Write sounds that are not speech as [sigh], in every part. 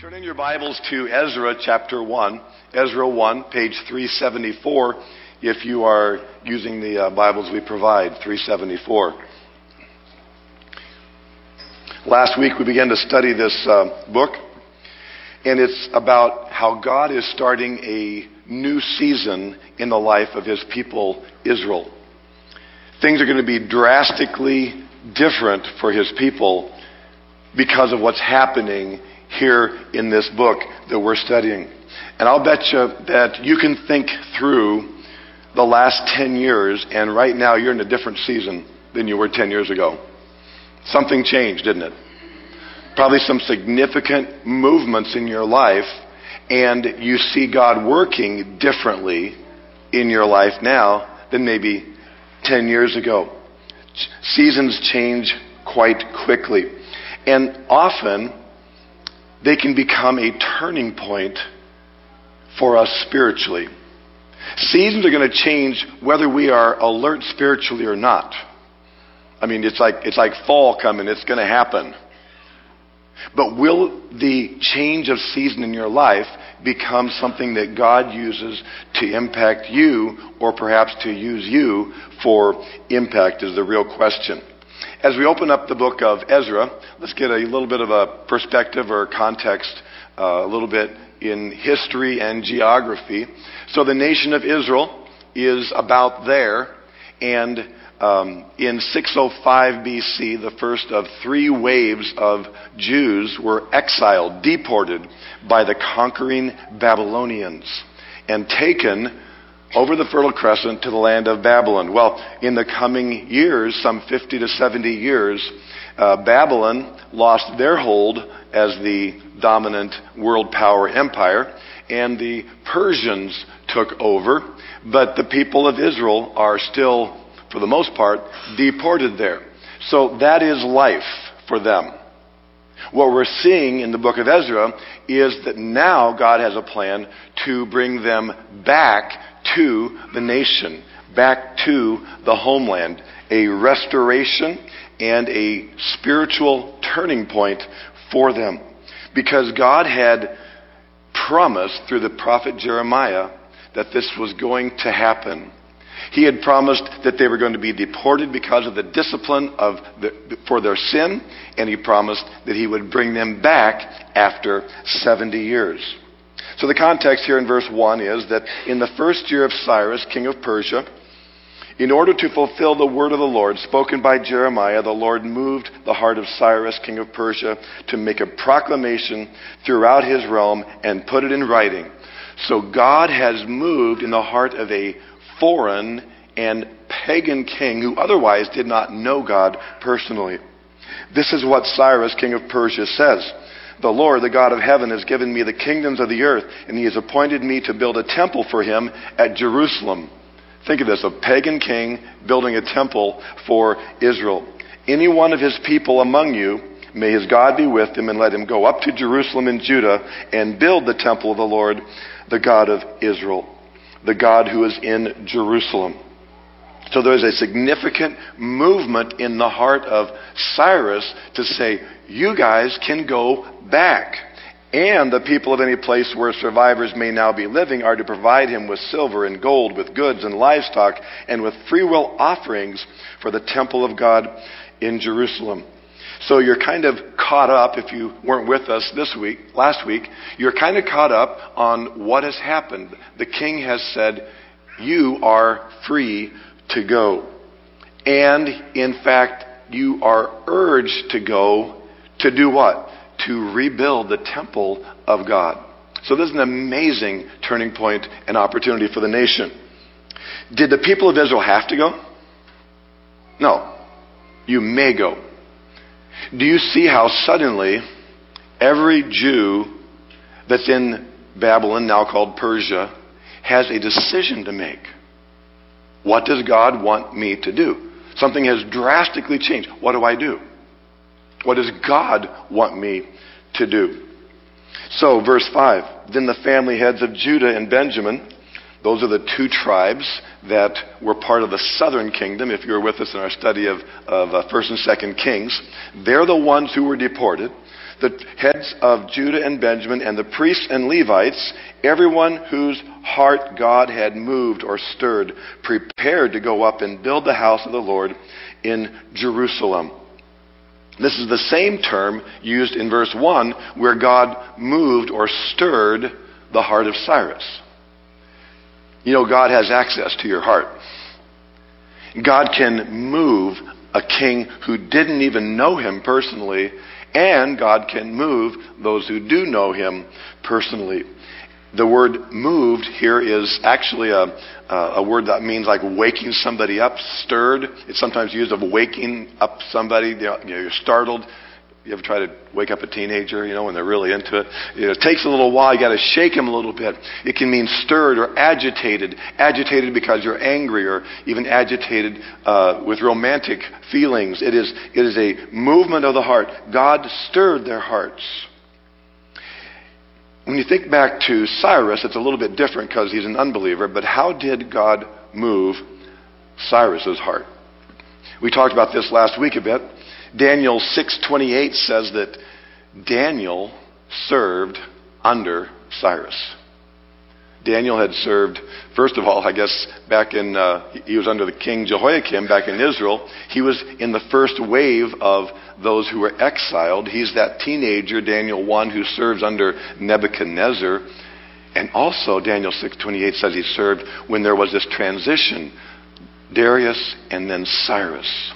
Turn in your Bibles to Ezra chapter 1. Ezra 1, page 374, if you are using the uh, Bibles we provide, 374. Last week we began to study this uh, book, and it's about how God is starting a new season in the life of his people, Israel. Things are going to be drastically different for his people because of what's happening here in this book that we're studying. And I'll bet you that you can think through the last 10 years, and right now you're in a different season than you were 10 years ago. Something changed, didn't it? Probably some significant movements in your life, and you see God working differently in your life now than maybe 10 years ago. Seasons change quite quickly. And often, they can become a turning point for us spiritually. Seasons are going to change whether we are alert spiritually or not. I mean, it's like, it's like fall coming, it's going to happen. But will the change of season in your life become something that God uses to impact you or perhaps to use you for impact is the real question. As we open up the book of Ezra, let's get a little bit of a perspective or context, uh, a little bit in history and geography. So the nation of Israel is about there, and um, in 605 BC, the first of three waves of Jews were exiled, deported by the conquering Babylonians, and taken over the Fertile Crescent to the land of Babylon. Well, in the coming years, some 50 to 70 years, uh, Babylon lost their hold as the dominant world power empire, and the Persians took over, but the people of Israel are still, for the most part, deported there. So that is life for them. What we're seeing in the book of Ezra is that now God has a plan to bring them back to the nation, back to the homeland, a restoration and a spiritual turning point for them. Because God had promised through the prophet Jeremiah that this was going to happen. He had promised that they were going to be deported because of the discipline of the, for their sin, and he promised that he would bring them back after 70 years. So the context here in verse 1 is that in the first year of Cyrus, king of Persia, in order to fulfill the word of the Lord spoken by Jeremiah, the Lord moved the heart of Cyrus, king of Persia, to make a proclamation throughout his realm and put it in writing. So God has moved in the heart of a foreign and pagan king who otherwise did not know God personally. This is what Cyrus, king of Persia, says. The Lord, the God of heaven, has given me the kingdoms of the earth, and he has appointed me to build a temple for him at Jerusalem. Think of this a pagan king building a temple for Israel. Any one of his people among you, may his God be with him, and let him go up to Jerusalem in Judah and build the temple of the Lord, the God of Israel, the God who is in Jerusalem. So there's a significant movement in the heart of Cyrus to say, you guys can go back. And the people of any place where survivors may now be living are to provide him with silver and gold, with goods and livestock, and with freewill offerings for the temple of God in Jerusalem. So you're kind of caught up, if you weren't with us this week, last week, you're kind of caught up on what has happened. The king has said, You are free to go. And in fact, you are urged to go to do what? To rebuild the temple of God. So this is an amazing turning point and opportunity for the nation. Did the people of Israel have to go? No. You may go. Do you see how suddenly every Jew that's in Babylon, now called Persia, has a decision to make? What does God want me to do? Something has drastically changed. What do I do? What does God want me to do? So, verse 5 Then the family heads of Judah and Benjamin, those are the two tribes that were part of the southern kingdom, if you were with us in our study of, of uh, 1st and 2nd Kings, they're the ones who were deported. the heads of Judah and Benjamin, and the priests and Levites, everyone whose heart God had moved or stirred, prepared to go up and build the house of the Lord in Jerusalem. This is the same term used in verse 1 where God moved or stirred the heart of Cyrus. You know, God has access to your heart. God can move a king who didn't even know him personally, and God can move those who do know him personally. The word moved here is actually a, a word that means like waking somebody up, stirred. It's sometimes used of waking up somebody. You know, you're startled. You ever try to wake up a teenager, you know, when they're really into it? You know, it takes a little while. You got to shake them a little bit. It can mean stirred or agitated. Agitated because you're angry or even agitated uh, with romantic feelings. It is, it is a movement of the heart. God stirred their hearts. When you think back to Cyrus, it's a little bit different because he's an unbeliever, but how did God move Cyrus's heart? We talked about this last week a bit. Daniel 6:28 says that Daniel served under Cyrus. Daniel had served, first of all, I guess, back in, uh, he was under the king Jehoiakim back in Israel. He was in the first wave of those who were exiled. He's that teenager, Daniel 1, who serves under Nebuchadnezzar. And also, Daniel 6.28 says he served when there was this transition, Darius and then Cyrus.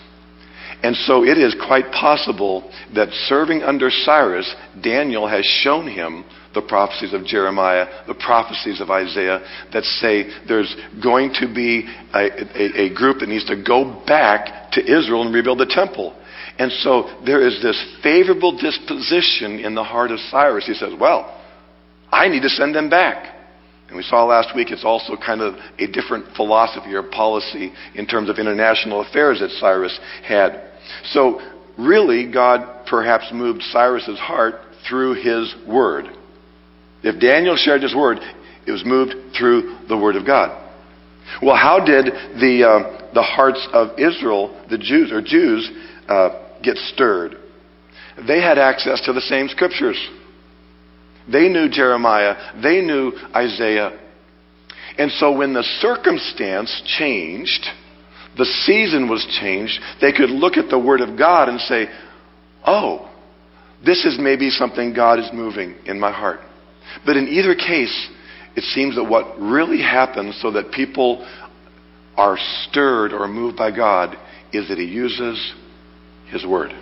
And so it is quite possible that serving under Cyrus, Daniel has shown him the prophecies of Jeremiah, the prophecies of Isaiah that say there's going to be a, a, a, group that needs to go back to Israel and rebuild the temple. And so there is this favorable disposition in the heart of Cyrus. He says, Well, I need to send them back. And we saw last week it's also kind of a different philosophy or policy in terms of international affairs that Cyrus had. So, really, God perhaps moved Cyrus's heart through his word. If Daniel shared his word, it was moved through the word of God. Well, how did the, uh, the hearts of Israel, the Jews, or Jews, uh, get stirred? They had access to the same scriptures. They knew Jeremiah. They knew Isaiah. And so when the circumstance changed, the season was changed, they could look at the Word of God and say, oh, this is maybe something God is moving in my heart. But in either case, it seems that what really happens so that people are stirred or moved by God is that He uses His Word.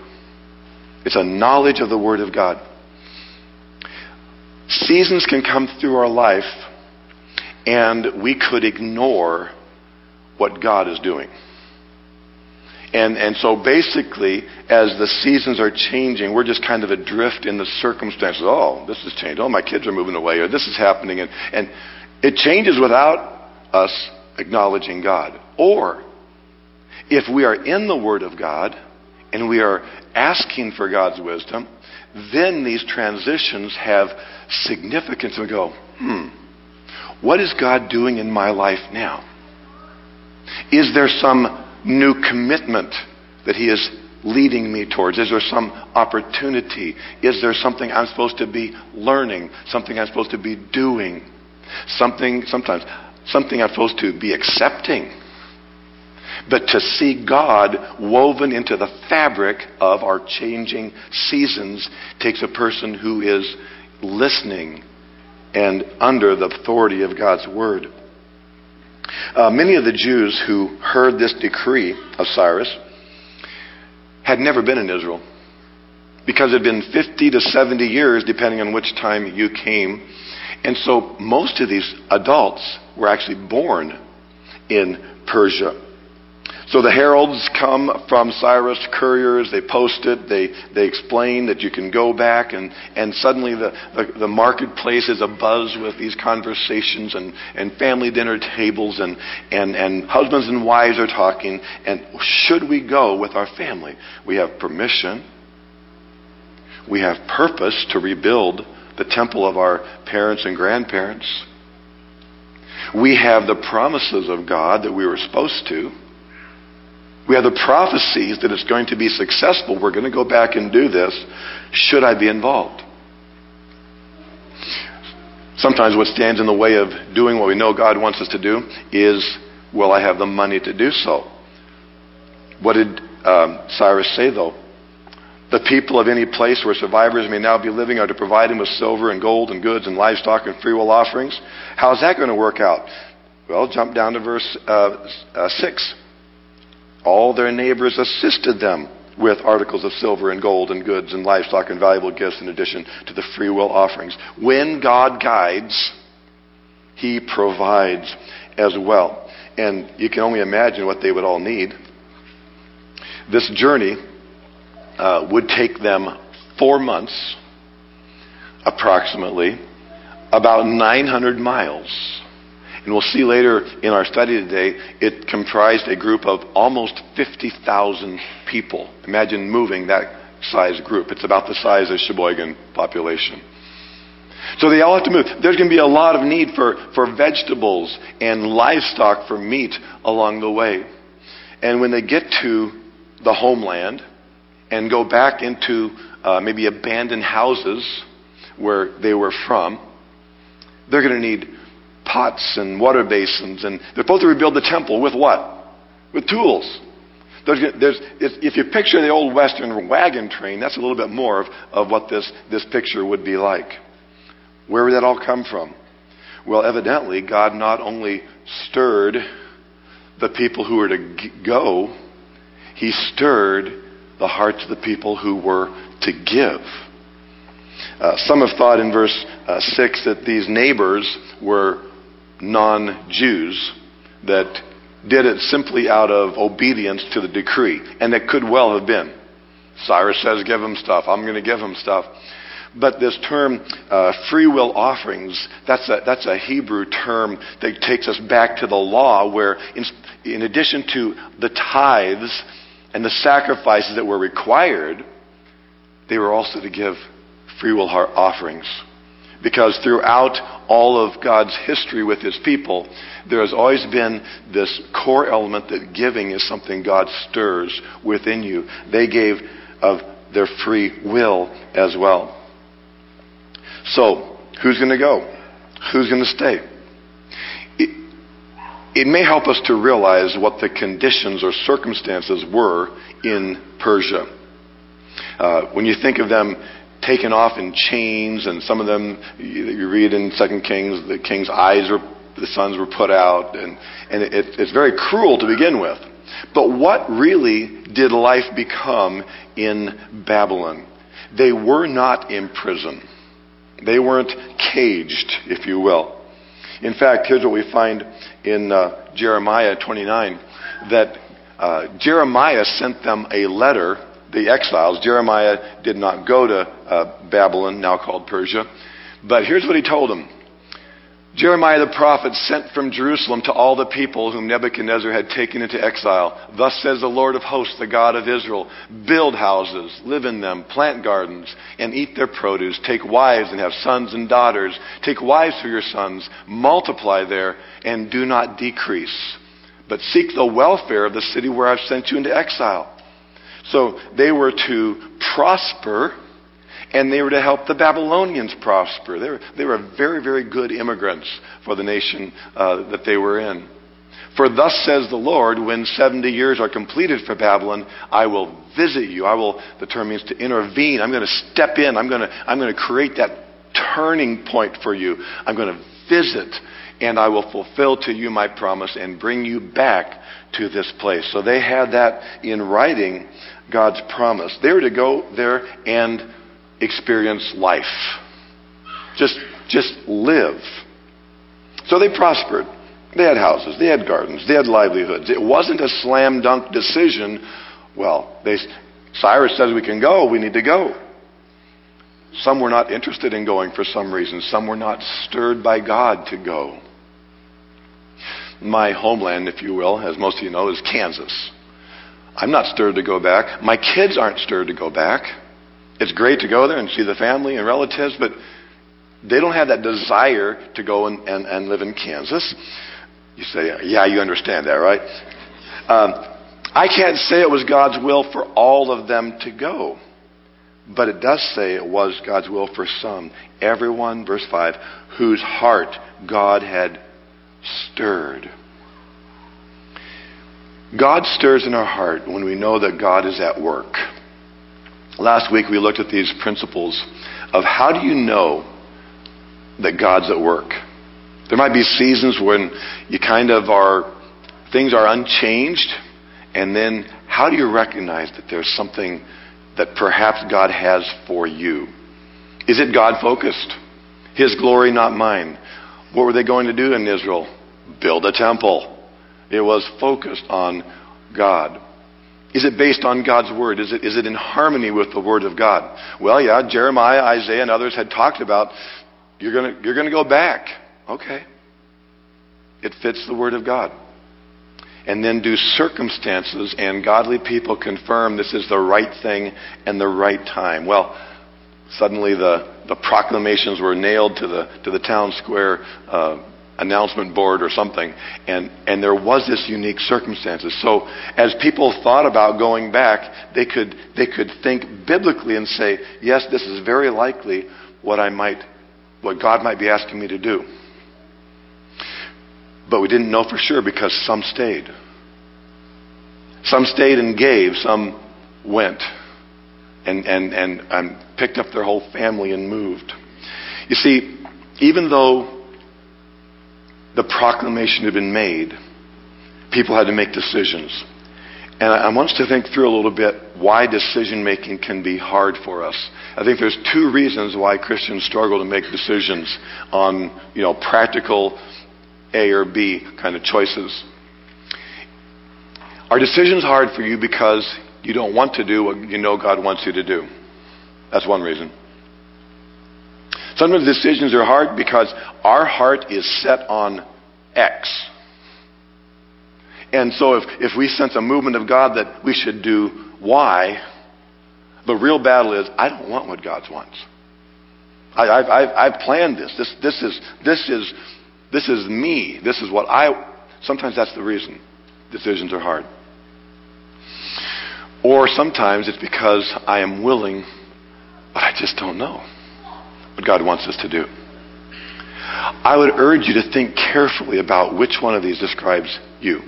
It's a knowledge of the Word of God. Seasons can come through our life, and we could ignore what God is doing. And, and so basically, as the seasons are changing, we're just kind of adrift in the circumstances. Oh, this has changed. Oh, my kids are moving away, or this is happening. And, and it changes without us acknowledging God. Or, if we are in the Word of God and we are asking for God's wisdom, then these transitions have significance. We go, hmm, what is God doing in my life now? Is there some new commitment that He is leading me towards? Is there some opportunity? Is there something I'm supposed to be learning? Something I'm supposed to be doing? Something, sometimes, something I'm supposed to be accepting? But to see God woven into the fabric of our changing seasons takes a person who is listening and under the authority of God's Word. Uh, many of the Jews who heard this decree of Cyrus had never been in Israel because it had been 50 to 70 years, depending on which time you came. And so most of these adults were actually born in Persia. So the heralds come from Cyrus, couriers, they post it, they, they explain that you can go back, and, and suddenly the, the, the marketplace is abuzz with these conversations and, and family dinner tables, and, and, and husbands and wives are talking, and should we go with our family? We have permission, we have purpose to rebuild the temple of our parents and grandparents. We have the promises of God that we were supposed to. We have the prophecies that it's going to be successful. We're going to go back and do this. Should I be involved? Sometimes what stands in the way of doing what we know God wants us to do is, will I have the money to do so? What did um, Cyrus say, though? The people of any place where survivors may now be living are to provide him with silver and gold and goods and livestock and freewill offerings. How's that going to work out? Well, jump down to verse uh, uh, 6. All their neighbors assisted them with articles of silver and gold and goods and livestock and valuable gifts in addition to the free will offerings. When God guides, He provides as well. And you can only imagine what they would all need. This journey uh, would take them four months, approximately, about 900 miles. And we'll see later in our study today, it comprised a group of almost 50,000 people. Imagine moving that size group. It's about the size of Sheboygan population. So they all have to move. There's going to be a lot of need for, for vegetables and livestock for meat along the way. And when they get to the homeland and go back into uh, maybe abandoned houses where they were from, they're going to need pots and water basins. And they're supposed to rebuild the temple with what? With tools. There's, there's, if you picture the old Western wagon train, that's a little bit more of, of what this, this picture would be like. Where would that all come from? Well, evidently, God not only stirred the people who were to go, He stirred the hearts of the people who were to give. Uh, some have thought in verse uh, 6 that these neighbors were non Jews that did it simply out of obedience to the decree. And it could well have been. Cyrus says, Give him stuff. I'm going to give him stuff. But this term, uh, free will offerings, that's a, that's a Hebrew term that takes us back to the law, where in, in addition to the tithes and the sacrifices that were required, they were also to give free will offerings. Because throughout all of God's history with His people, there has always been this core element that giving is something God stirs within you. They gave of their free will as well. So, who's going to go? Who's going to stay? It, it may help us to realize what the conditions or circumstances were in Persia. Uh, when you think of them taken off in chains, and some of them you read in Second Kings, the king's eyes were, the sons were put out, and and it, it's very cruel to begin with. But what really did life become in Babylon? They were not in prison. They weren't caged, if you will. In fact, here's what we find in uh, Jeremiah 29 that uh, Jeremiah sent them a letter the exiles. Jeremiah did not go to uh, Babylon, now called Persia. But here's what he told them Jeremiah the prophet sent from Jerusalem to all the people whom Nebuchadnezzar had taken into exile. Thus says the Lord of hosts, the God of Israel Build houses, live in them, plant gardens, and eat their produce. Take wives and have sons and daughters. Take wives for your sons. Multiply there, and do not decrease. But seek the welfare of the city where I've sent you into exile. So they were to prosper and they were to help the Babylonians prosper. They were, they were very, very good immigrants for the nation uh, that they were in. For thus says the Lord, when 70 years are completed for Babylon, I will visit you. I will, the term means to intervene. I'm going to step in. I'm going to, I'm going to create that turning point for you. I'm going to visit and I will fulfill to you my promise and bring you back to this place. So they had that in writing, God's promise. They were to go there and experience life. Just, just live. So they prospered. They had houses, they had gardens, they had livelihoods. It wasn't a slam dunk decision. Well, they, Cyrus says we can go, we need to go. Some were not interested in going for some reason. Some were not stirred by God to go. My homeland, if you will, as most of you know, is Kansas. I'm not stirred to go back. My kids aren't stirred to go back. It's great to go there and see the family and relatives, but they don't have that desire to go and, and, and live in Kansas. You say, yeah, you understand that, right? Um, I can't say it was God's will for all of them to go. But it does say it was God's will for some. Everyone, verse 5, whose heart God had stirred. God stirs in our heart when we know that God is at work. Last week we looked at these principles of how do you know that God's at work? There might be seasons when you kind of are, things are unchanged, and then how do you recognize that there's something that perhaps God has for you? Is it God focused? His glory, not mine. What were they going to do in Israel? Build a temple. It was focused on God. Is it based on God's word? Is it, is it in harmony with the word of God? Well, yeah, Jeremiah, Isaiah, and others had talked about you're going you're going to go back. Okay. It fits the word of God. And then do circumstances and godly people confirm this is the right thing and the right time? Well, suddenly the, the proclamations were nailed to the, to the town square uh, announcement board or something, and, and there was this unique circumstances. So as people thought about going back, they could, they could think biblically and say, yes, this is very likely what I might, what God might be asking me to do. But we didn't know for sure because some stayed. Some stayed and gave, some went and, and, and, and picked up their whole family and moved. You see, even though the proclamation had been made, people had to make decisions. And I want us to think through a little bit why decision making can be hard for us. I think there's two reasons why Christians struggle to make decisions on, you know, practical A or B kind of choices. Are decisions hard for you because you don't want to do what you know God wants you to do? That's one reason. Sometimes decisions are hard because our heart is set on X. And so if, if we sense a movement of God that we should do Y, the real battle is I don't want what God wants. I, have I've, I've planned this. This, this, is, this, is, this is me. This is what I. Sometimes that's the reason decisions are hard. Or sometimes it's because I am willing, but I just don't know what God wants us to do. I would urge you to think carefully about which one of these describes you.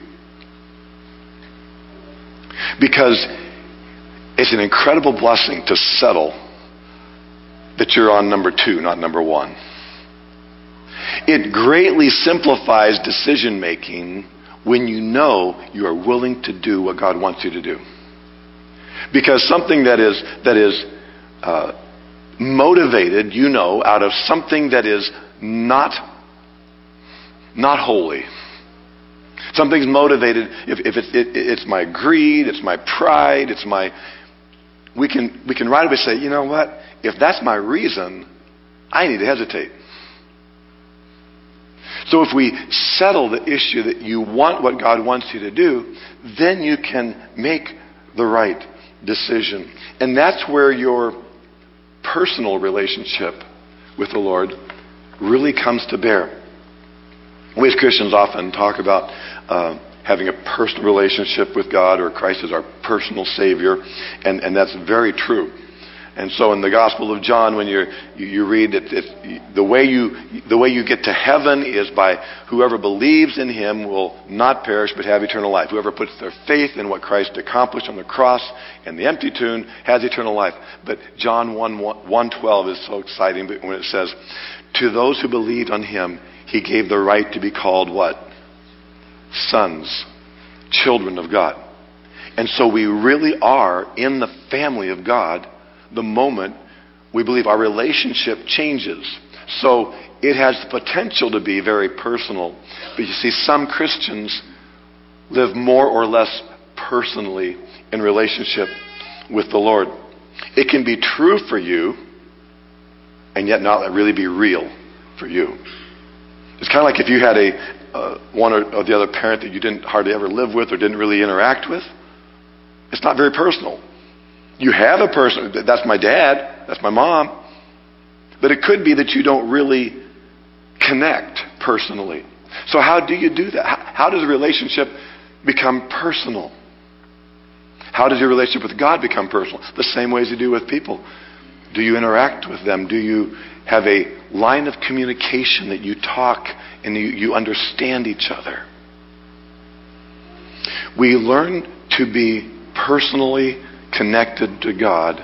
Because it's an incredible blessing to settle that you're on number two, not number one. It greatly simplifies decision making when you know you are willing to do what God wants you to do. Because something that is, that is uh, motivated, you know, out of something that is not, not holy. Something's motivated, if, if it's, it, it's my greed, it's my pride, it's my. We can, we can right away say, you know what? If that's my reason, I need to hesitate. So if we settle the issue that you want what God wants you to do, then you can make the right decision. And that's where your personal relationship with the Lord really comes to bear. We as Christians often talk about uh, having a personal relationship with God or Christ as our personal Savior, and, and that's very true. And so in the Gospel of John, when you you read that the way you the way you get to heaven is by whoever believes in Him will not perish but have eternal life. Whoever puts their faith in what Christ accomplished on the cross and the empty tomb has eternal life. But John 1, 1 12 is so exciting when it says, "To those who believed on Him, He gave the right to be called what sons, children of God." And so we really are in the family of God the moment we believe our relationship changes. So it has the potential to be very personal. But you see, some Christians live more or less personally in relationship with the Lord. It can be true for you, and yet not really be real for you. It's kind of like if you had a uh, one or, or the other parent that you didn't hardly ever live with or didn't really interact with. It's not very personal. You have a person, that's my dad, that's my mom. But it could be that you don't really connect personally. So, how do you do that? How, does a relationship become personal? How does your relationship with God become personal? The same way as you do with people. Do you interact with them? Do you have a line of communication that you talk and you, you understand each other? We learn to be personally connected to God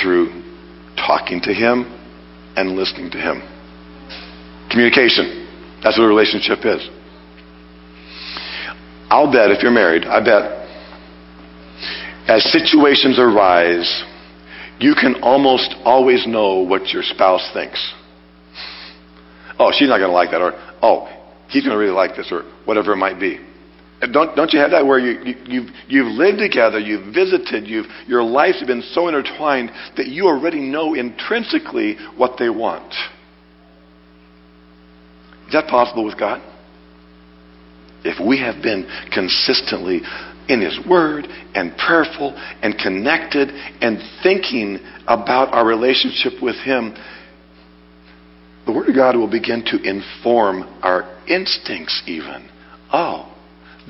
through talking to Him and listening to Him. Communication. That's what a relationship is. I'll bet if you're married, I bet as situations arise, you can almost always know what your spouse thinks. Oh, she's not going to like that, or oh, he's going to really like this, or whatever it might be. Don't, don't you have that where you, you, you've, you've lived together, you've visited, you've, your lives have been so intertwined that you already know intrinsically what they want? Is that possible with God? If we have been consistently in His Word and prayerful and connected and thinking about our relationship with Him, the Word of God will begin to inform our instincts, even. Oh,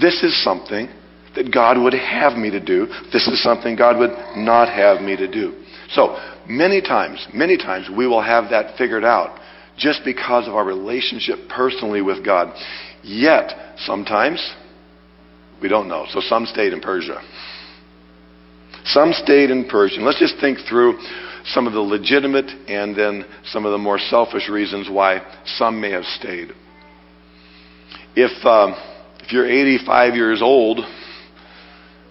this is something that God would have me to do. This is something God would not have me to do. So, many times, many times, we will have that figured out just because of our relationship personally with God. Yet, sometimes, we don't know. So, some stayed in Persia. Some stayed in Persia. Let's just think through some of the legitimate and then some of the more selfish reasons why some may have stayed. If. Um, if you're 85 years old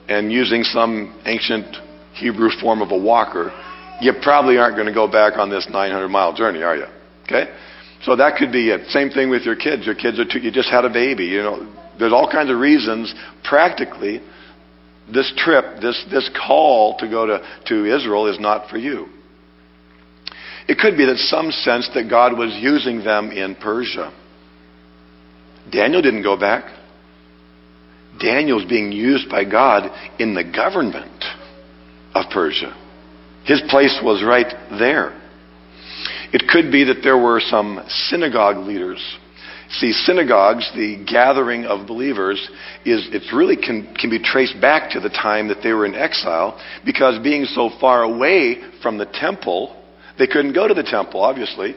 and using some ancient Hebrew form of a walker, you probably aren't going to go back on this 900 mile journey, are you? Okay? So that could be it. Same thing with your kids. Your kids are too, you just had a baby. You know, there's all kinds of reasons. Practically, this trip, this this call to go to, to Israel is not for you. It could be that some sense that God was using them in Persia. Daniel didn't go back. Daniel's being used by God in the government of Persia. His place was right there. It could be that there were some synagogue leaders. See, synagogues, the gathering of believers, is it really can, can be traced back to the time that they were in exile, because being so far away from the temple, they couldn't go to the temple, obviously,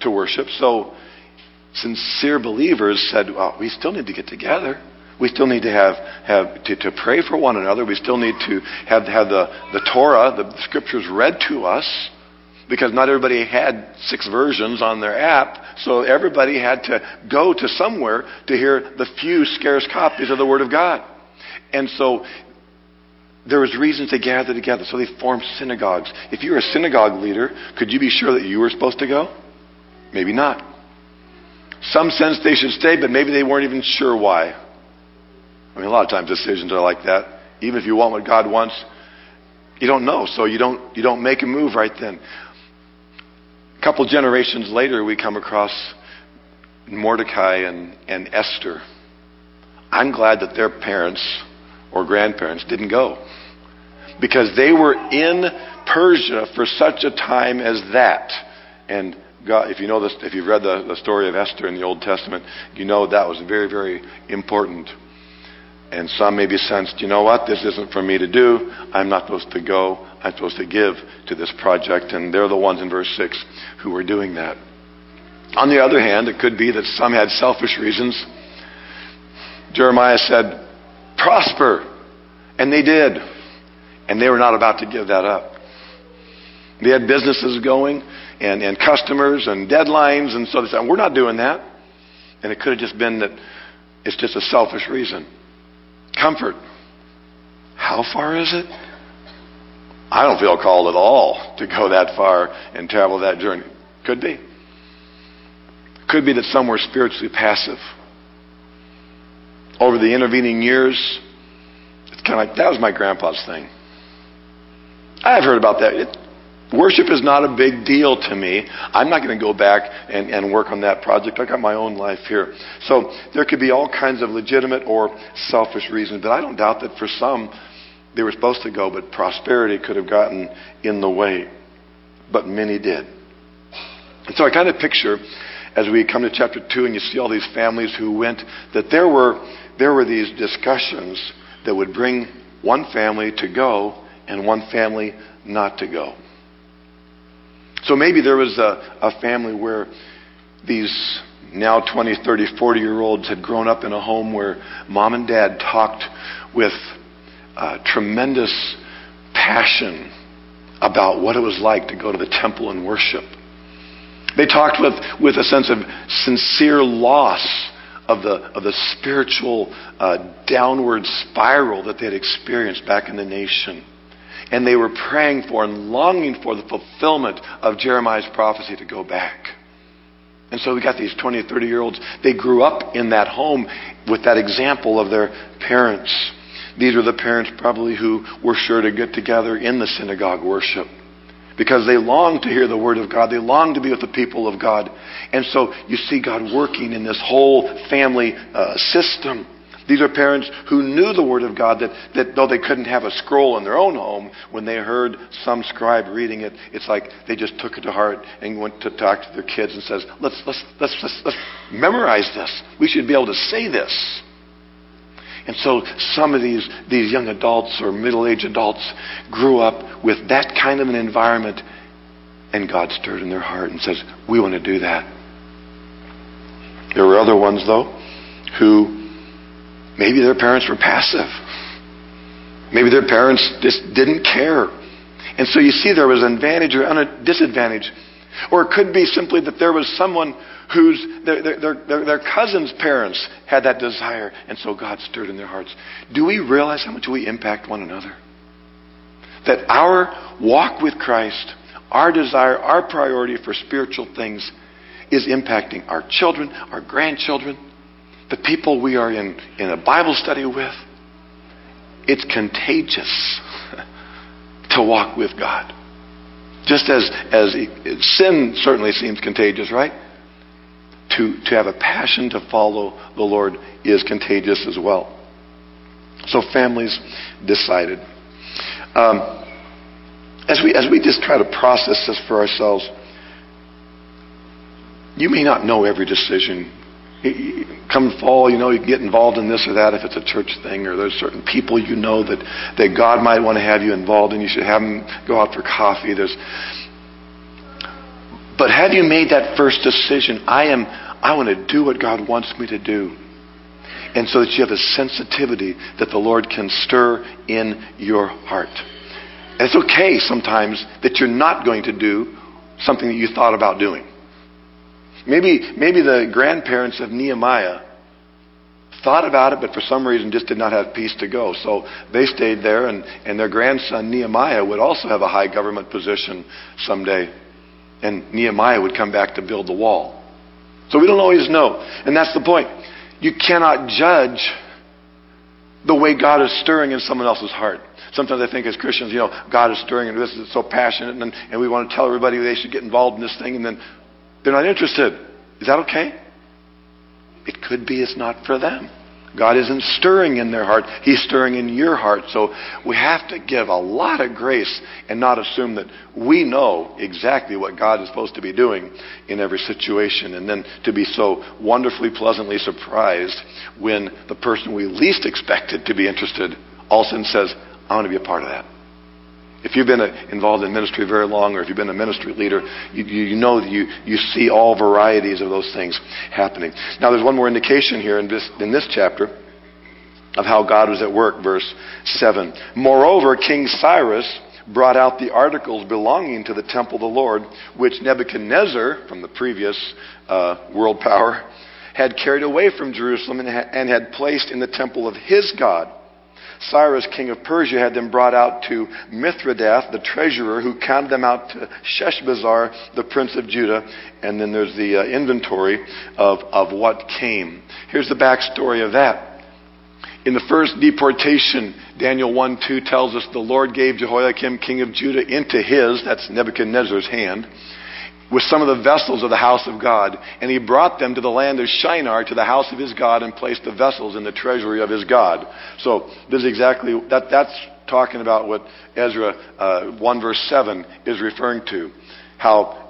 to worship. So sincere believers said, well, we still need to get together. We still need to have, have to, to pray for one another. We still need to have, have the, the Torah, the scriptures read to us, because not everybody had six versions on their app, so everybody had to go to somewhere to hear the few scarce copies of the Word of God. And so there was reason to gather together, so they formed synagogues. If you were a synagogue leader, could you be sure that you were supposed to go? Maybe not. Some sense they should stay, but maybe they weren't even sure why. I mean, a lot of times decisions are like that. Even if you want what God wants, you don't know, so you don't you don't make a move right then. A couple generations later, we come across Mordecai and, and Esther. I'm glad that their parents or grandparents didn't go because they were in Persia for such a time as that. And God, if you know this, if you've read the, the story of Esther in the Old Testament, you know that was very, very important. And some may be sensed, you know what, this isn't for me to do. I'm not supposed to go. I'm supposed to give to this project. And they're the ones in verse 6 who are doing that. On the other hand, it could be that some had selfish reasons. Jeremiah said, prosper. And they did. And they were not about to give that up. They had businesses going and, and customers and deadlines. And so they said, we're not doing that. And it could have just been that it's just a selfish reason. Comfort. How far is it? I don't feel called at all to go that far and travel that journey. Could be. Could be that some were spiritually passive. Over the intervening years, it's kind of like that was my grandpa's thing. I've heard about that. It, Worship is not a big deal to me. I'm not going to go back and, and work on that project. I got my own life here. So there could be all kinds of legitimate or selfish reasons, but I don't doubt that for some they were supposed to go, but prosperity could have gotten in the way. But many did. And so I kind of picture as we come to chapter 2 and you see all these families who went, that there were, there were these discussions that would bring one family to go and one family not to go. So maybe there was a, a family where these now 20, 30, 40 year olds had grown up in a home where mom and dad talked with uh, tremendous passion about what it was like to go to the temple and worship. They talked with, with a sense of sincere loss of the, of the spiritual uh, downward spiral that they had experienced back in the nation. And they were praying for and longing for the fulfillment of Jeremiah's prophecy to go back. And so we got these 20 or 30 year olds. They grew up in that home with that example of their parents. These were the parents probably who were sure to get together in the synagogue worship because they longed to hear the Word of God. They longed to be with the people of God. And so you see God working in this whole family uh, system. These are parents who knew the Word of God, that, that though they couldn't have a scroll in their own home, when they heard some scribe reading it, it's like they just took it to heart and went to talk to their kids and says, let's, let's, let's, let's, let's memorize this. We should be able to say this. And so some of these, these young adults or middle aged adults grew up with that kind of an environment, and God stirred in their heart and says, We want to do that. There were other ones, though, who Maybe their parents were passive. Maybe their parents just didn't care. And so you see there was an advantage or a disadvantage. Or it could be simply that there was someone whose their, their, their, their, cousin's parents had that desire, and so God stirred in their hearts. Do we realize how much we impact one another? That our walk with Christ, our desire, our priority for spiritual things is impacting our children, our grandchildren, the people we are in, in a Bible study with, it's contagious [laughs] to walk with God. Just as, as sin certainly seems contagious, right? To, to have a passion to follow the Lord is contagious as well. So families decided. Um, as we as we just try to process this for ourselves, you may not know every decision come fall, you know, you get involved in this or that if it's a church thing, or there's certain people you know that, that God might want to have you involved in. You should have them go out for coffee. There's, but have you made that first decision? I am. I want to do what God wants me to do, and so that you have a sensitivity that the Lord can stir in your heart. And it's okay sometimes that you're not going to do something that you thought about doing. Maybe, maybe the grandparents of Nehemiah thought about it, but for some reason just did not have peace to go. So they stayed there, and, and their grandson Nehemiah would also have a high government position someday. And Nehemiah would come back to build the wall. So we don't always know. And that's the point. You cannot judge the way God is stirring in someone else's heart. Sometimes I think as Christians, you know, God is stirring and this is so passionate, and, and we want to tell everybody they should get involved in this thing, and then they're not interested. Is that okay? It could be it's not for them. God isn't stirring in their heart, He's stirring in your heart. So we have to give a lot of grace and not assume that we know exactly what God is supposed to be doing in every situation. And then to be so wonderfully, pleasantly surprised when the person we least expected to be interested all of a sudden says, I want to be a part of that. If you've been involved in ministry very long, or if you've been a ministry leader, you, you know that you, you see all varieties of those things happening. Now, there's one more indication here in this, in this chapter of how God was at work, verse 7. Moreover, King Cyrus brought out the articles belonging to the temple of the Lord, which Nebuchadnezzar, from the previous uh, world power, had carried away from Jerusalem and had placed in the temple of his God. Cyrus, king of Persia, had them brought out to Mithredath, the treasurer, who counted them out to Sheshbazzar, the prince of Judah. And then there's the uh, inventory of, of what came. Here's the backstory of that. In the first deportation, Daniel 1 2 tells us the Lord gave Jehoiakim, king of Judah, into his, that's Nebuchadnezzar's hand with some of the vessels of the house of God, and he brought them to the land of Shinar, to the house of his God, and placed the vessels in the treasury of his God. So this is exactly that. That's talking about what Ezra uh, one verse seven is referring to, how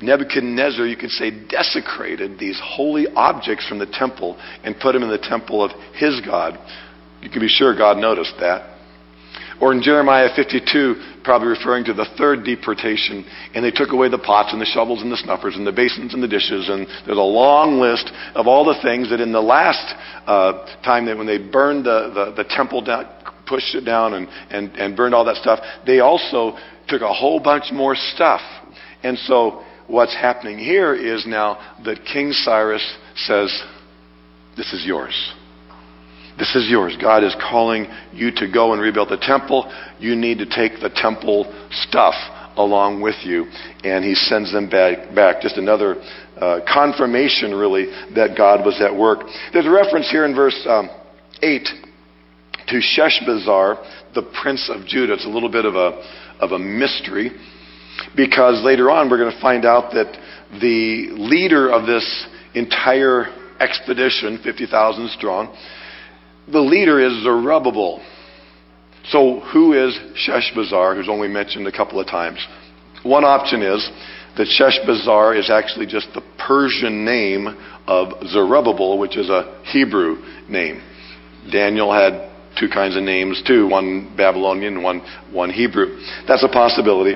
Nebuchadnezzar, you could say, desecrated these holy objects from the temple and put them in the temple of his God. You can be sure God noticed that. Or in Jeremiah 52, probably referring to the third deportation, and they took away the pots and the shovels and the snuffers and the basins and the dishes, and there's a long list of all the things that in the last uh, time that when they burned the, the, the temple down, pushed it down and, and, and burned all that stuff, they also took a whole bunch more stuff. And so what's happening here is now that King Cyrus says, This is yours. This is yours. God is calling you to go and rebuild the temple. You need to take the temple stuff along with you. And he sends them back. back. Just another uh, confirmation, really, that God was at work. There's a reference here in verse um, 8 to Sheshbazzar, the prince of Judah. It's a little bit of a, of a mystery because later on we're going to find out that the leader of this entire expedition, 50,000 strong, the leader is Zerubbabel. So, who is Sheshbazzar, who's only mentioned a couple of times? One option is that Sheshbazzar is actually just the Persian name of Zerubbabel, which is a Hebrew name. Daniel had two kinds of names too, one Babylonian one, one Hebrew. That's a possibility.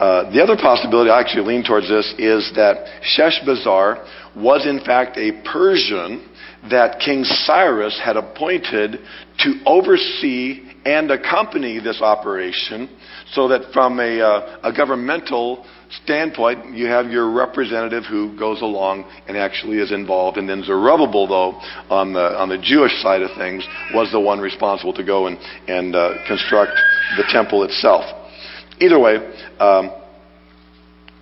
Uh, the other possibility I actually lean towards this is that Sheshbazzar was in fact a Persian that King Cyrus had appointed to oversee and accompany this operation so that from a, uh, a governmental standpoint, you have your representative who goes along and actually is involved. And then Zerubbabel, though, on the, on the Jewish side of things, was the one responsible to go and, and uh, construct the temple itself. Either way, um,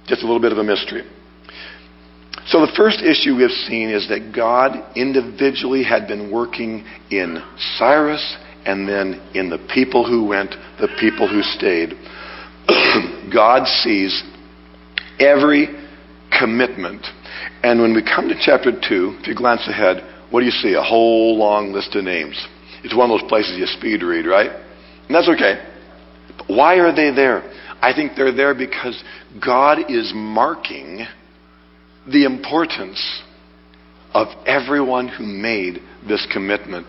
just a little bit of a mystery. So the first issue we have seen is that God individually had been working in Cyrus and then in the people who went, the people who stayed. [clears throat] God sees every commitment. And when we come to chapter 2, if you glance ahead, what do you see? A whole long list of names. It's one of those places you speed read, right? And that's okay. But why are they there? I think they're there because God is marking the importance of everyone who made this commitment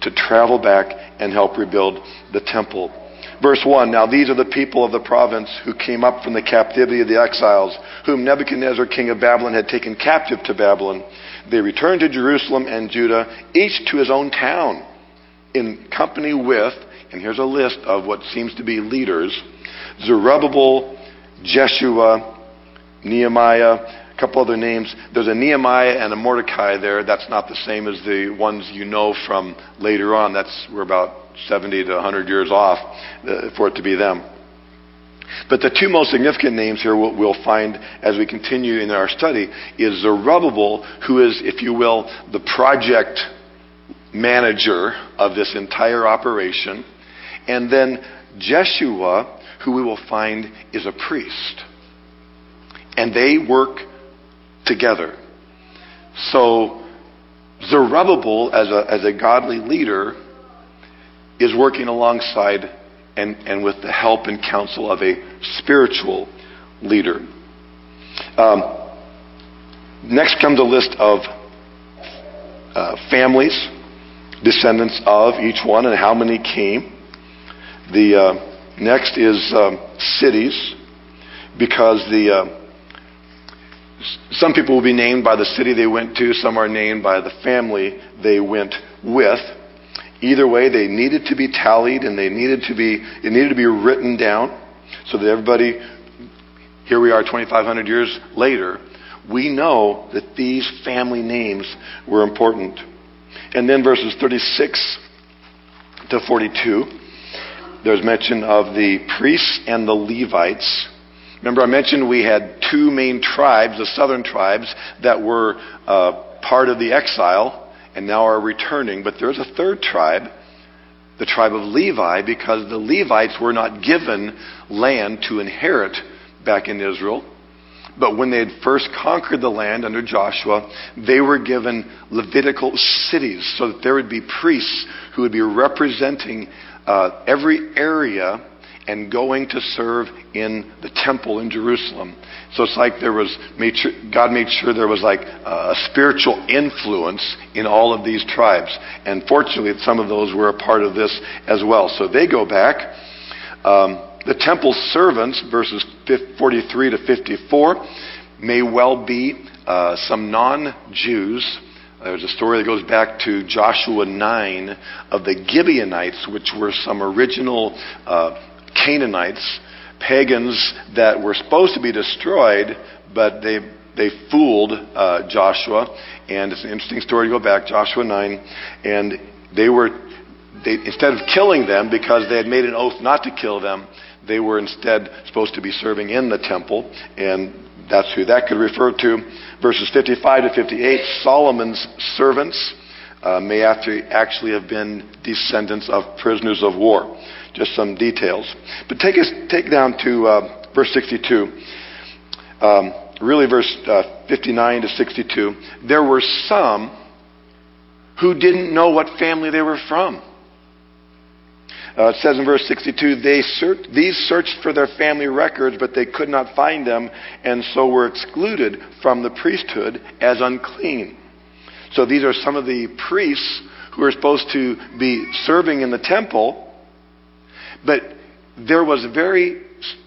to travel back and help rebuild the temple. Verse 1 Now these are the people of the province who came up from the captivity of the exiles, whom Nebuchadnezzar, king of Babylon, had taken captive to Babylon. They returned to Jerusalem and Judah, each to his own town, in company with, and here's a list of what seems to be leaders Zerubbabel, Jeshua, Nehemiah, couple other names. There's a Nehemiah and a Mordecai there. That's not the same as the ones you know from later on. That's we're about 70 to 100 years off uh, for it to be them. But the two most significant names here we'll, we'll find as we continue in our study is Zerubbabel, who is, if you will, the project manager of this entire operation, and then Jeshua, who we will find is a priest. And they work together. So Zerubbabel, as a, as a godly leader, is working alongside and, and with the help and counsel of a spiritual leader. Um, next comes a list of uh, families, descendants of each one, and how many came. The uh, next is um, cities, because the uh, some people will be named by the city they went to, some are named by the family they went with. Either way, they needed to be tallied and they needed to be, it needed to be written down so that everybody, here we are 2,500 years later, we know that these family names were important. And then verses 36 to 42, there's mention of the priests and the Levites Remember, I mentioned we had two main tribes, the southern tribes, that were uh, part of the exile and now are returning. But there's a third tribe, the tribe of Levi, because the Levites were not given land to inherit back in Israel. But when they had first conquered the land under Joshua, they were given Levitical cities so that there would be priests who would be representing uh, every area and going to serve in the temple in Jerusalem. So it's like there was, made sure, God made sure there was like a spiritual influence in all of these tribes. And fortunately, some of those were a part of this as well. So they go back Um, the temple servants, verses 43 to 54, may well be uh, some non Jews. There's a story that goes back to Joshua 9 of the Gibeonites, which were some original uh, Canaanites, pagans that were supposed to be destroyed, but they, they fooled uh, Joshua. And it's an interesting story to go back, Joshua 9. And they were, they, instead of killing them because they had made an oath not to kill them, they were instead supposed to be serving in the temple. And that's who that could refer to. Verses 55 to 58, Solomon's servants uh, may actually have been descendants of prisoners of war. Just some details. But take us take down to uh, verse 62. Um, really, verse uh, 59 to 62. There were some who didn't know what family they were from. Uh, it says in verse 62 they these searched for their family records, but they could not find them, and so were excluded from the priesthood as unclean. So these are some of the priests who are supposed to be serving in the temple, but there was very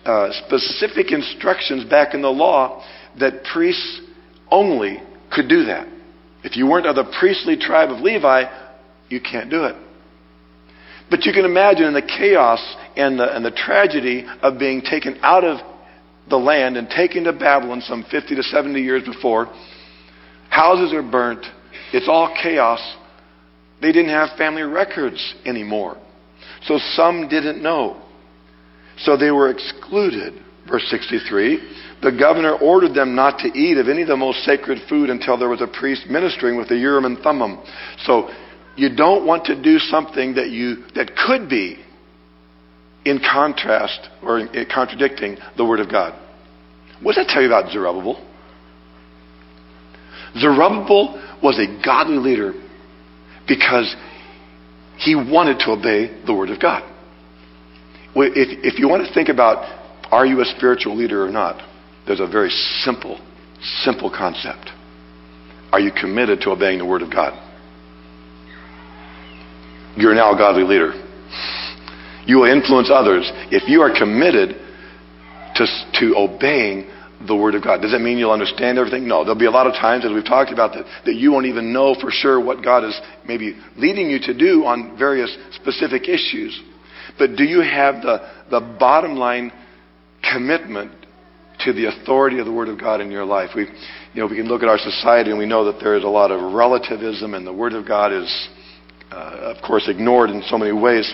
uh, specific instructions back in the law that priests only could do that. If you weren't of the priestly tribe of Levi, you can't do it. But you can imagine the chaos and the, and the tragedy of being taken out of the land and taken to Babylon some 50 to 70 years before. Houses are burnt. It's all chaos. They didn't have family records anymore. So some didn't know. So they were excluded. Verse 63 The governor ordered them not to eat of any of the most sacred food until there was a priest ministering with the Urim and Thummim. So you don't want to do something that you that could be in contrast or in, contradicting the word of God. What does that tell you about Zerubbabel? Zerubbabel was a godly leader because he wanted to obey the word of God. If, if you want to think about are you a spiritual leader or not, there's a very simple, simple concept. Are you committed to obeying the word of God? you're now a godly leader. You will influence others if you are committed to, to obeying the Word of God. Does that mean you'll understand everything? No. There'll be a lot of times, as we've talked about, that, that you won't even know for sure what God is maybe leading you to do on various specific issues. But do you have the, the bottom line commitment to the authority of the Word of God in your life? We, you know, we can look at our society and we know that there is a lot of relativism and the Word of God is uh, of course, ignored in so many ways.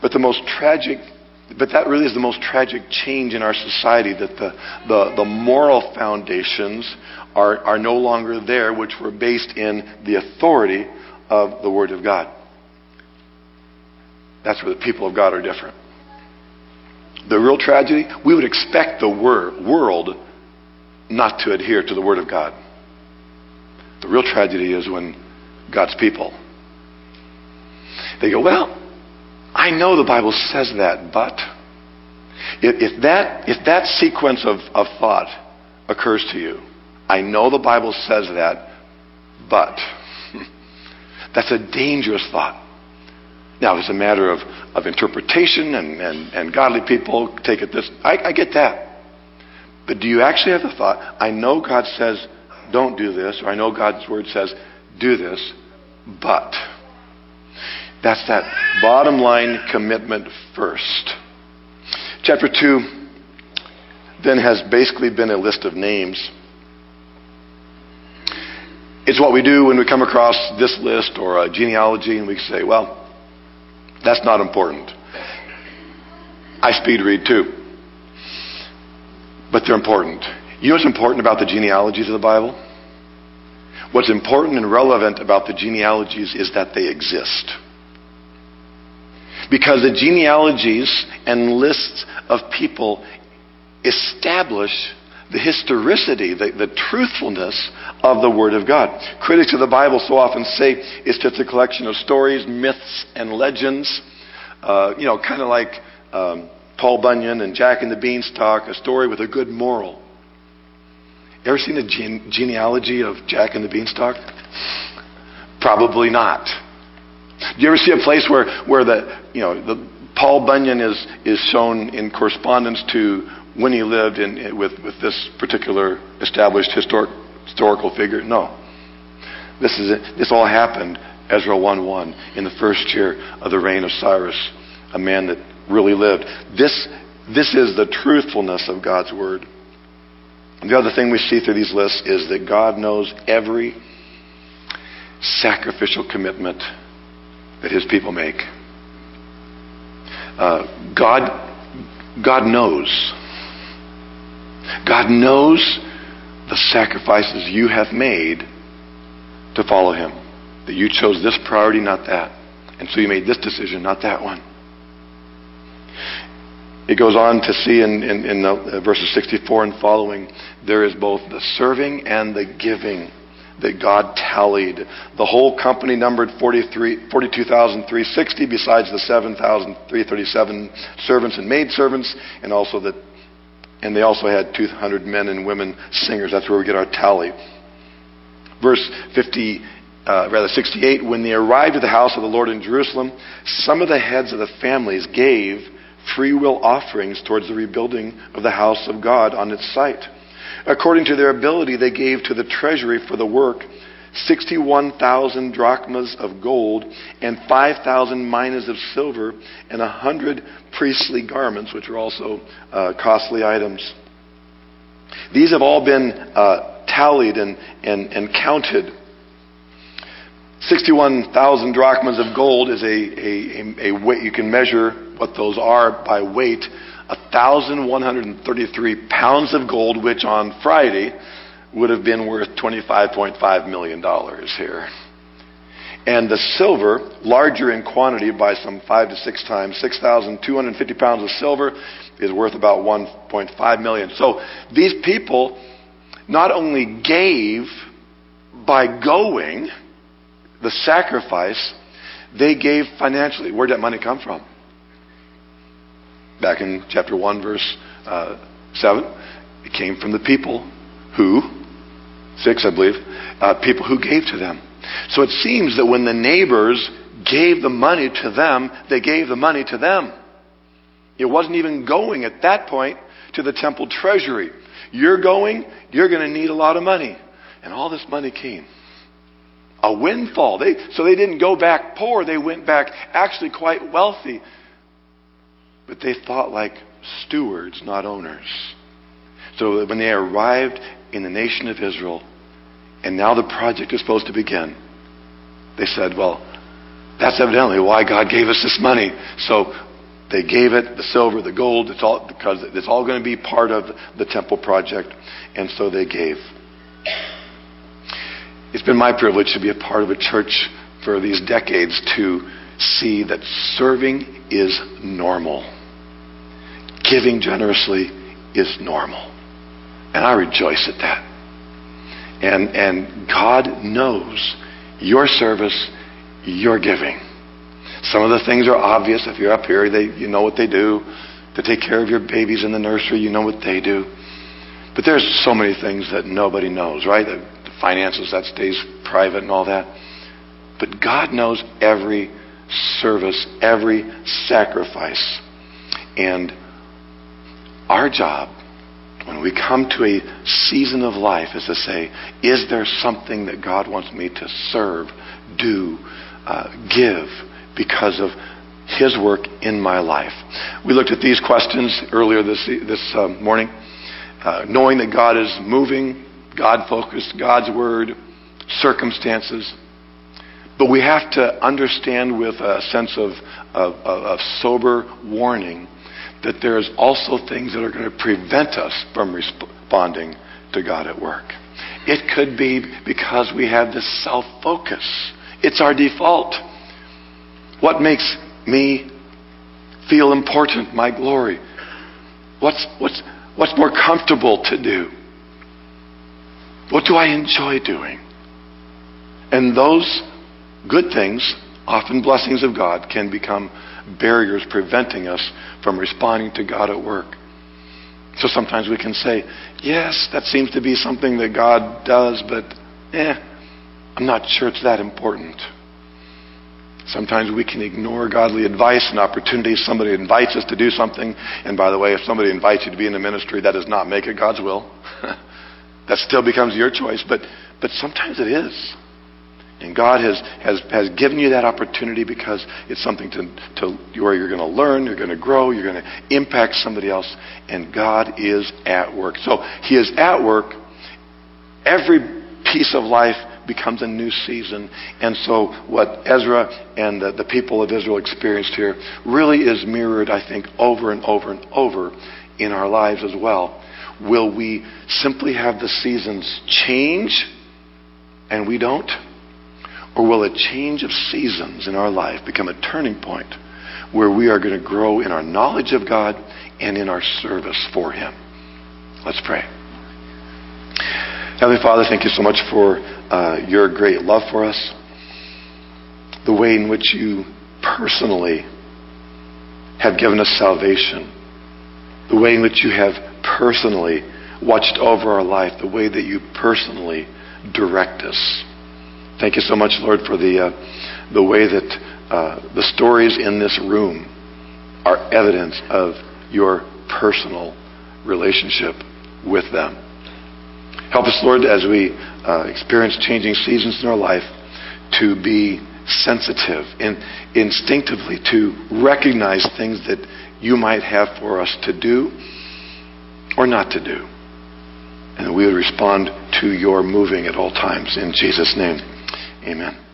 But the most tragic, but that really is the most tragic change in our society that the, the, the moral foundations are, are no longer there, which were based in the authority of the Word of God. That's where the people of God are different. The real tragedy, we would expect the wor- world not to adhere to the Word of God. The real tragedy is when God's people they go, well, I know the Bible says that, but if, that, if that sequence of, of thought occurs to you, I know the Bible says that, but [laughs] that's a dangerous thought. Now, it's a matter of, of interpretation, and, and, and godly people take it this. I, I get that. But do you actually have the thought, I know God says, don't do this, or I know God's word says, do this, but. That's that bottom line commitment first. Chapter 2 then has basically been a list of names. It's what we do when we come across this list or a genealogy and we say, well, that's not important. I speed read too. But they're important. You know what's important about the genealogies of the Bible? What's important and relevant about the genealogies is that they exist. Because the genealogies and lists of people establish the historicity, the, the, truthfulness of the Word of God. Critics of the Bible so often say it's just a collection of stories, myths, and legends. Uh, you know, kind of like um, Paul Bunyan and Jack and the Beanstalk, a story with a good moral. Ever seen a gene- genealogy of Jack and the Beanstalk? Probably not. Do you ever see a place where, where the, you know, the Paul Bunyan is, is shown in correspondence to when he lived in, with, with this particular established historic, historical figure. No. This, is it. this all happened, Ezra 1 1, in the first year of the reign of Cyrus, a man that really lived. This, this is the truthfulness of God's Word. The other thing we see through these lists is that God knows every sacrificial commitment that His people make. Uh, God, God knows. God knows the sacrifices you have made to follow Him. That you chose this priority, not that. And so you made this decision, not that one. It goes on to see in, in, in the, uh, verses 64 and following, there is both the serving and the giving that God tallied. The whole company numbered 42,360 besides the 7,337 servants and maidservants, and also the, and they also had 200 men and women singers. That's where we get our tally. Verse 50, uh, rather 68, when they arrived at the house of the Lord in Jerusalem, some of the heads of the families gave free will offerings towards the rebuilding of the house of God on its site. According to their ability, they gave to the treasury for the work 61,000 drachmas of gold and 5,000 minas of silver and 100 priestly garments, which are also uh, costly items. These have all been uh, tallied and, and, and counted 61,000 drachmas of gold is a, a, a, a weight, you can measure what those are by weight. 1,133 pounds of gold, which on Friday would have been worth $25.5 million here. And the silver, larger in quantity by some five to six times, 6,250 pounds of silver is worth about 1.5 million. So these people not only gave by going, the sacrifice, they gave financially. Where'd that money come from? Back in chapter 1, verse uh, 7, it came from the people who, 6, I believe, uh, people who gave to them. So it seems that when the neighbors gave the money to them, they gave the money to them. It wasn't even going at that point to the temple treasury. You're going, you're going to need a lot of money. And all this money came a windfall. They, so they didn't go back poor, they went back actually quite wealthy. But they thought like stewards, not owners. So when they arrived in the nation of Israel, and now the project is supposed to begin, they said, Well, that's evidently why God gave us this money. So they gave it the silver, the gold, it's all because it's all going to be part of the temple project, and so they gave. It's been my privilege to be a part of a church for these decades to see that serving is normal. Giving generously is normal. And I rejoice at that. And, and God knows your service, your giving. Some of the things are obvious. If you're up here, they, you know what they do. To take care of your babies in the nursery, you know what they do. But there's so many things that nobody knows, right? The finances, that stays private and all that. But God knows every service, every sacrifice. And our job, when we come to a season of life, is to say, is there something that God wants me to serve, do, uh, give because of His work in my life? We looked at these questions earlier this, this uh, morning. Uh, knowing that God is moving God focused, God's Word, circumstances. But we have to understand with a sense of, of, of sober warning that there's also things that are going to prevent us from responding to God at work. It could be because we have this self focus. It's our default. What makes me feel important, my glory? What's, what's, what's more comfortable to do? What do I enjoy doing? And those good things, often blessings of God, can become barriers preventing us from responding to God at work. So sometimes we can say, yes, that seems to be something that God does, but eh, I'm not sure it's that important. Sometimes we can ignore godly advice and opportunities. Somebody invites us to do something. And by the way, if somebody invites you to be in the ministry, that does not make it God's will. [laughs] that still becomes your choice. But, but sometimes it is. And God has, has, has given you that opportunity because it's something to, to where you're going to learn, you're going to grow, you're going to impact somebody else. And God is at work. So He is at work. Every piece of life becomes a new season. And so, what Ezra and the, the people of Israel experienced here really is mirrored, I think, over and over and over in our lives as well. Will we simply have the seasons change and we don't? Or will a change of seasons in our life become a turning point where we are going to grow in our knowledge of God and in our service for Him? Let's pray. Heavenly Father, thank you so much for uh, your great love for us, the way in which you personally have given us salvation, the way in which you have personally watched over our life, the way that you personally direct us. Thank you so much, Lord, for the, uh, the way that uh, the stories in this room are evidence of your personal relationship with them. Help us, Lord, as we uh, experience changing seasons in our life, to be sensitive and instinctively to recognize things that you might have for us to do or not to do. And we would respond to your moving at all times. In Jesus' name, amen.